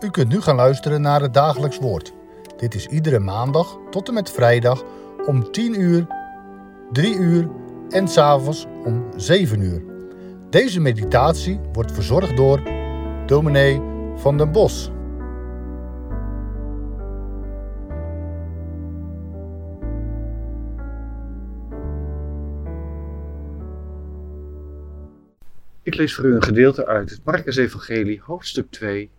U kunt nu gaan luisteren naar het dagelijks woord. Dit is iedere maandag tot en met vrijdag om 10 uur, 3 uur en s'avonds om 7 uur. Deze meditatie wordt verzorgd door dominee van den Bos. Ik lees voor u een gedeelte uit het Marcus Evangelie, hoofdstuk 2,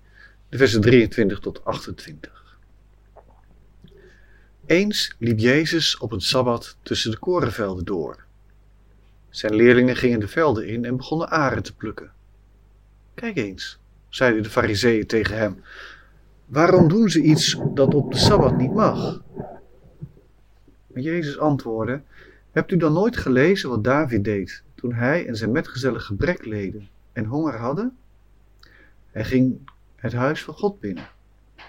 de versen 23 tot 28. Eens liep Jezus op een sabbat tussen de korenvelden door. Zijn leerlingen gingen de velden in en begonnen aren te plukken. Kijk eens, zeiden de fariseeën tegen hem, waarom doen ze iets dat op de sabbat niet mag? Maar Jezus antwoordde, hebt u dan nooit gelezen wat David deed toen hij en zijn metgezellen gebrek leden en honger hadden? Hij ging het huis van God binnen.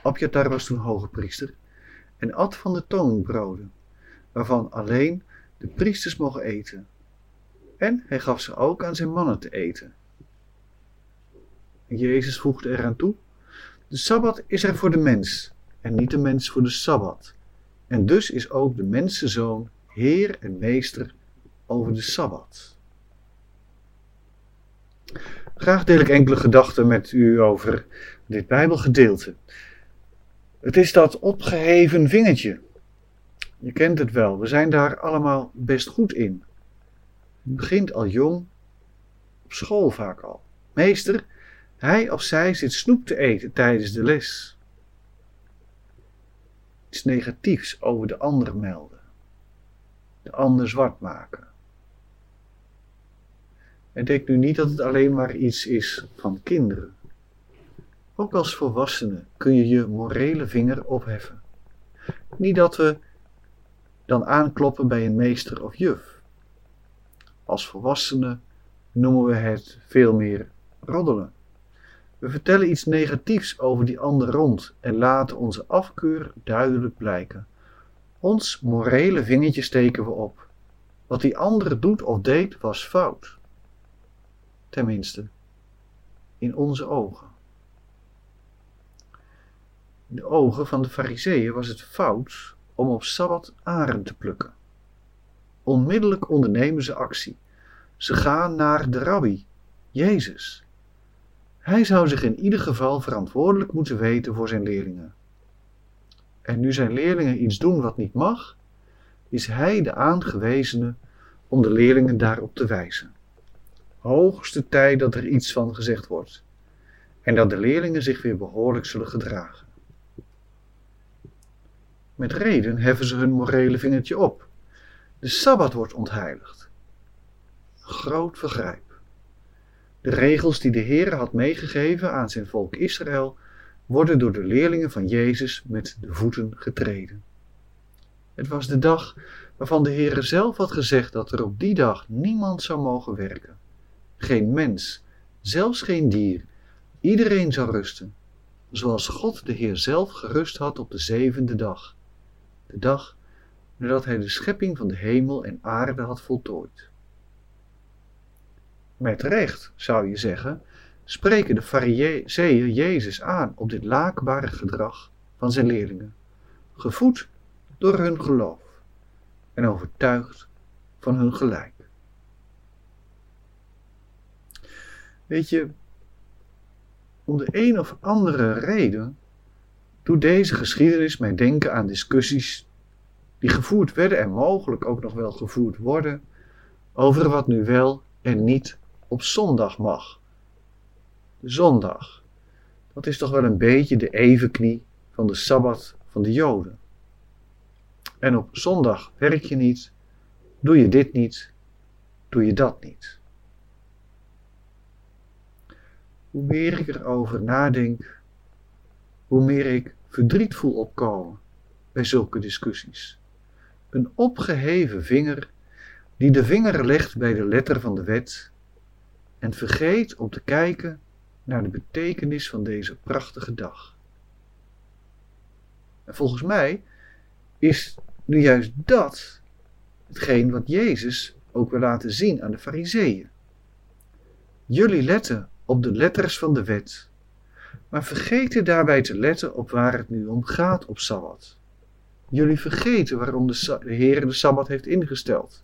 Abjatar was toen hoge priester en at van de toonbroden, waarvan alleen de priesters mogen eten. En hij gaf ze ook aan zijn mannen te eten. En Jezus voegde eraan toe: De sabbat is er voor de mens en niet de mens voor de sabbat. En dus is ook de mensenzoon heer en meester over de sabbat. Graag deel ik enkele gedachten met u over dit Bijbelgedeelte. Het is dat opgeheven vingertje. Je kent het wel, we zijn daar allemaal best goed in. Het begint al jong, op school vaak al. Meester, hij of zij zit snoep te eten tijdens de les. Iets negatiefs over de ander melden. De ander zwart maken. En denk nu niet dat het alleen maar iets is van kinderen. Ook als volwassene kun je je morele vinger opheffen. Niet dat we dan aankloppen bij een meester of juf. Als volwassenen noemen we het veel meer roddelen. We vertellen iets negatiefs over die ander rond en laten onze afkeur duidelijk blijken. Ons morele vingertje steken we op. Wat die andere doet of deed was fout tenminste, in onze ogen. In de ogen van de fariseeën was het fout om op Sabbat aren te plukken. Onmiddellijk ondernemen ze actie. Ze gaan naar de rabbi, Jezus. Hij zou zich in ieder geval verantwoordelijk moeten weten voor zijn leerlingen. En nu zijn leerlingen iets doen wat niet mag, is hij de aangewezene om de leerlingen daarop te wijzen hoogste tijd dat er iets van gezegd wordt en dat de leerlingen zich weer behoorlijk zullen gedragen. Met reden heffen ze hun morele vingertje op. De Sabbat wordt ontheiligd. Groot vergrijp. De regels die de Heer had meegegeven aan zijn volk Israël worden door de leerlingen van Jezus met de voeten getreden. Het was de dag waarvan de Heer zelf had gezegd dat er op die dag niemand zou mogen werken geen mens, zelfs geen dier. Iedereen zou rusten, zoals God de Heer zelf gerust had op de zevende dag. De dag nadat hij de schepping van de hemel en aarde had voltooid. Met recht, zou je zeggen, spreken de fariseeën Jezus aan op dit laakbare gedrag van zijn leerlingen, gevoed door hun geloof en overtuigd van hun gelijk. Weet je, om de een of andere reden doet deze geschiedenis mij denken aan discussies die gevoerd werden en mogelijk ook nog wel gevoerd worden over wat nu wel en niet op zondag mag. Zondag, dat is toch wel een beetje de evenknie van de sabbat van de Joden. En op zondag werk je niet, doe je dit niet, doe je dat niet. Hoe meer ik erover nadenk, hoe meer ik verdriet voel opkomen bij zulke discussies. Een opgeheven vinger die de vinger legt bij de letter van de wet en vergeet om te kijken naar de betekenis van deze prachtige dag. En volgens mij is nu juist dat hetgeen wat Jezus ook wil laten zien aan de Fariseeën. Jullie letten op de letters van de wet, maar vergeten daarbij te letten op waar het nu om gaat op Sabbat. Jullie vergeten waarom de, Heer de Sabbat heeft ingesteld.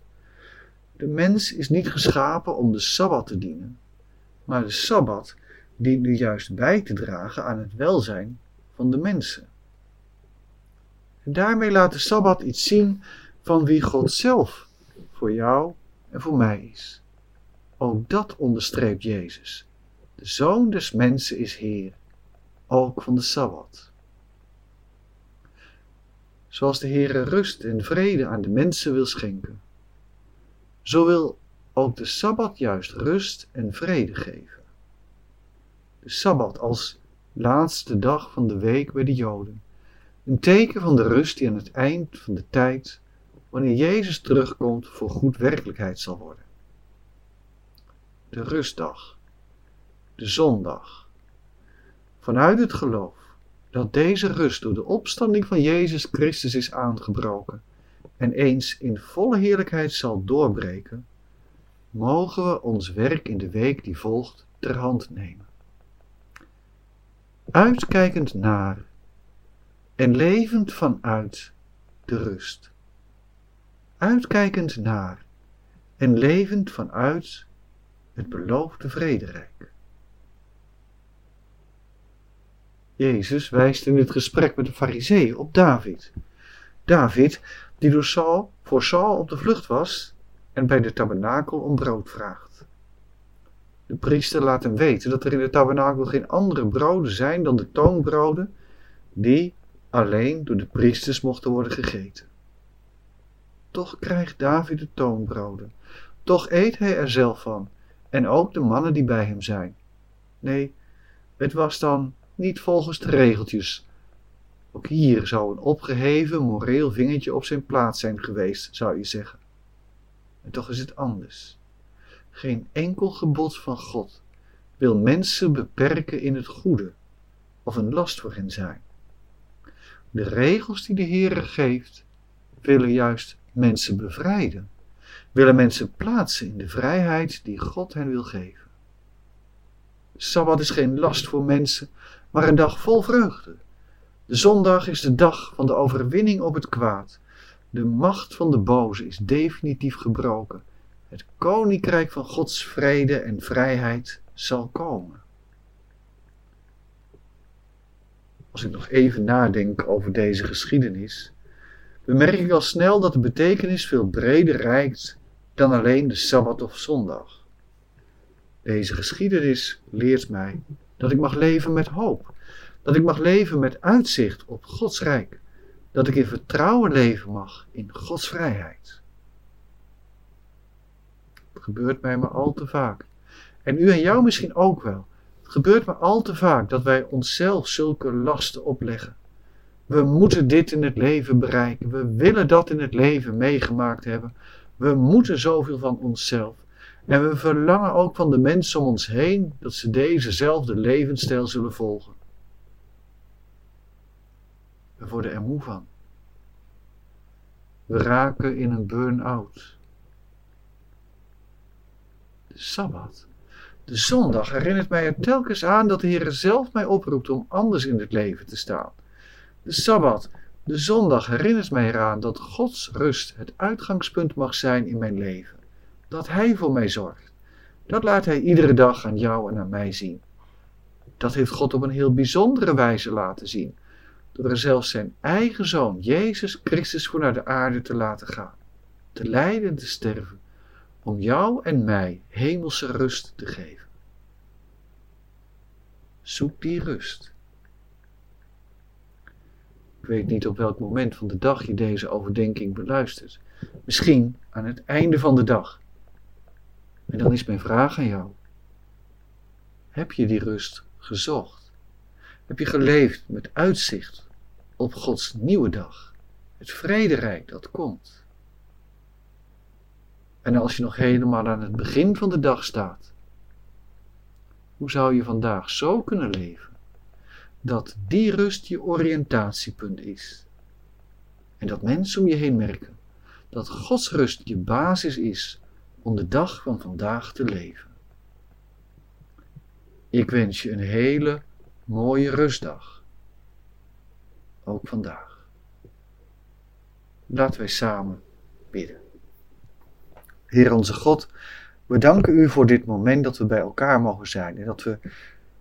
De mens is niet geschapen om de Sabbat te dienen, maar de Sabbat dient nu juist bij te dragen aan het welzijn van de mensen. En daarmee laat de Sabbat iets zien van wie God zelf voor jou en voor mij is. Ook dat onderstreept Jezus. Zoon des Mensen is Heer, ook van de Sabbat. Zoals de Heere rust en vrede aan de mensen wil schenken, zo wil ook de Sabbat juist rust en vrede geven. De Sabbat als laatste dag van de week bij de Joden. Een teken van de rust die aan het eind van de tijd, wanneer Jezus terugkomt, voor goed werkelijkheid zal worden. De rustdag, de zondag. Vanuit het geloof dat deze rust door de opstanding van Jezus Christus is aangebroken en eens in volle heerlijkheid zal doorbreken, mogen we ons werk in de week die volgt ter hand nemen. Uitkijkend naar en levend vanuit de rust. Uitkijkend naar en levend vanuit het beloofde vrederijk. Jezus wijst in het gesprek met de fariseeën op David. David, die door Saul, voor Saul op de vlucht was en bij de tabernakel om brood vraagt. De priester laat hem weten dat er in de tabernakel geen andere broden zijn dan de toonbroden, die alleen door de priesters mochten worden gegeten. Toch krijgt David de toonbroden. Toch eet hij er zelf van. En ook de mannen die bij hem zijn. Nee, het was dan niet volgens de regeltjes. Ook hier zou een opgeheven moreel vingertje op zijn plaats zijn geweest, zou je zeggen. En toch is het anders. Geen enkel gebod van God wil mensen beperken in het goede of een last voor hen zijn. De regels die de Heere geeft, willen juist mensen bevrijden, willen mensen plaatsen in de vrijheid die God hen wil geven. Sabbat is geen last voor mensen, maar een dag vol vreugde. De zondag is de dag van de overwinning op het kwaad. De macht van de boze is definitief gebroken. Het koninkrijk van Gods vrede en vrijheid zal komen. Als ik nog even nadenk over deze geschiedenis, bemerk ik al snel dat de betekenis veel breder reikt dan alleen de Sabbat of zondag. Deze geschiedenis leert mij dat ik mag leven met hoop, dat ik mag leven met uitzicht op Gods rijk, dat ik in vertrouwen leven mag in Gods vrijheid. Het gebeurt mij maar al te vaak. En u en jou misschien ook wel. Het gebeurt maar al te vaak dat wij onszelf zulke lasten opleggen. We moeten dit in het leven bereiken. We willen dat in het leven meegemaakt hebben. We moeten zoveel van onszelf. En we verlangen ook van de mensen om ons heen dat ze dezezelfde levensstijl zullen volgen. We worden er moe van. We raken in een burn-out. De Sabbat, de zondag, herinnert mij er telkens aan dat de Heer zelf mij oproept om anders in het leven te staan. De Sabbat, de zondag, herinnert mij eraan dat Gods rust het uitgangspunt mag zijn in mijn leven dat Hij voor mij zorgt. Dat laat Hij iedere dag aan jou en aan mij zien. Dat heeft God op een heel bijzondere wijze laten zien, door er zelfs zijn eigen zoon, Jezus Christus, voor naar de aarde te laten gaan, te lijden en te sterven, om jou en mij hemelse rust te geven. Zoek die rust. Ik weet niet op welk moment van de dag je deze overdenking beluistert. Misschien aan het einde van de dag en dan is mijn vraag aan jou. Heb je die rust gezocht? Heb je geleefd met uitzicht op Gods nieuwe dag? Het vrederijk dat komt. En als je nog helemaal aan het begin van de dag staat, hoe zou je vandaag zo kunnen leven dat die rust je oriëntatiepunt is? En dat mensen om je heen merken dat Gods rust je basis is om de dag van vandaag te leven. Ik wens je een hele mooie rustdag. Ook vandaag. Laten wij samen bidden. Heer onze God, we danken u voor dit moment dat we bij elkaar mogen zijn en dat we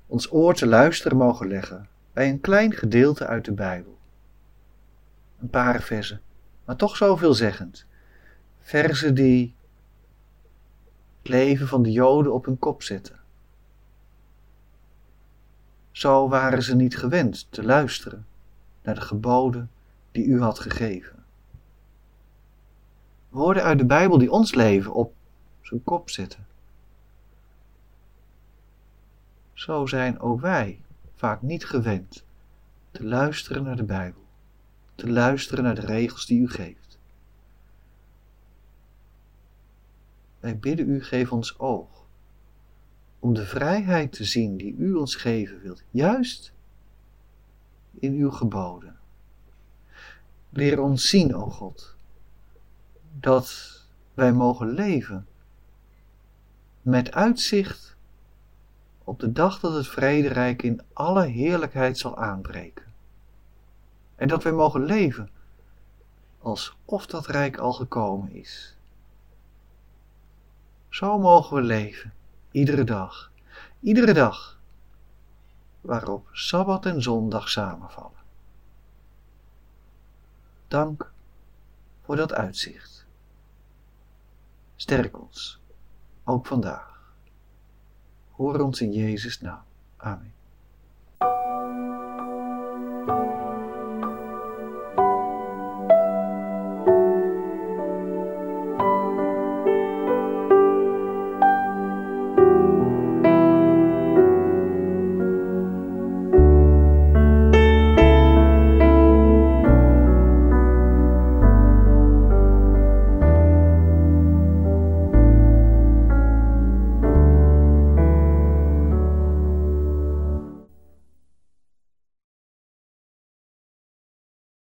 ons oor te luisteren mogen leggen bij een klein gedeelte uit de Bijbel. Een paar versen, maar toch zo veelzeggend. Versen die leven van de Joden op hun kop zetten. Zo waren ze niet gewend te luisteren naar de geboden die u had gegeven. Woorden uit de Bijbel die ons leven op zijn kop zetten. Zo zijn ook wij vaak niet gewend te luisteren naar de Bijbel, te luisteren naar de regels die u geeft. Wij bidden u, geef ons oog om de vrijheid te zien die u ons geven wilt, juist in uw geboden. Leer ons zien, o God, dat wij mogen leven met uitzicht op de dag dat het vrederijk in alle heerlijkheid zal aanbreken. En dat wij mogen leven alsof dat rijk al gekomen is. Zo mogen we leven, iedere dag, iedere dag, waarop Sabbat en Zondag samenvallen. Dank voor dat uitzicht. Sterk ons, ook vandaag. Hoor ons in Jezus' naam. Amen.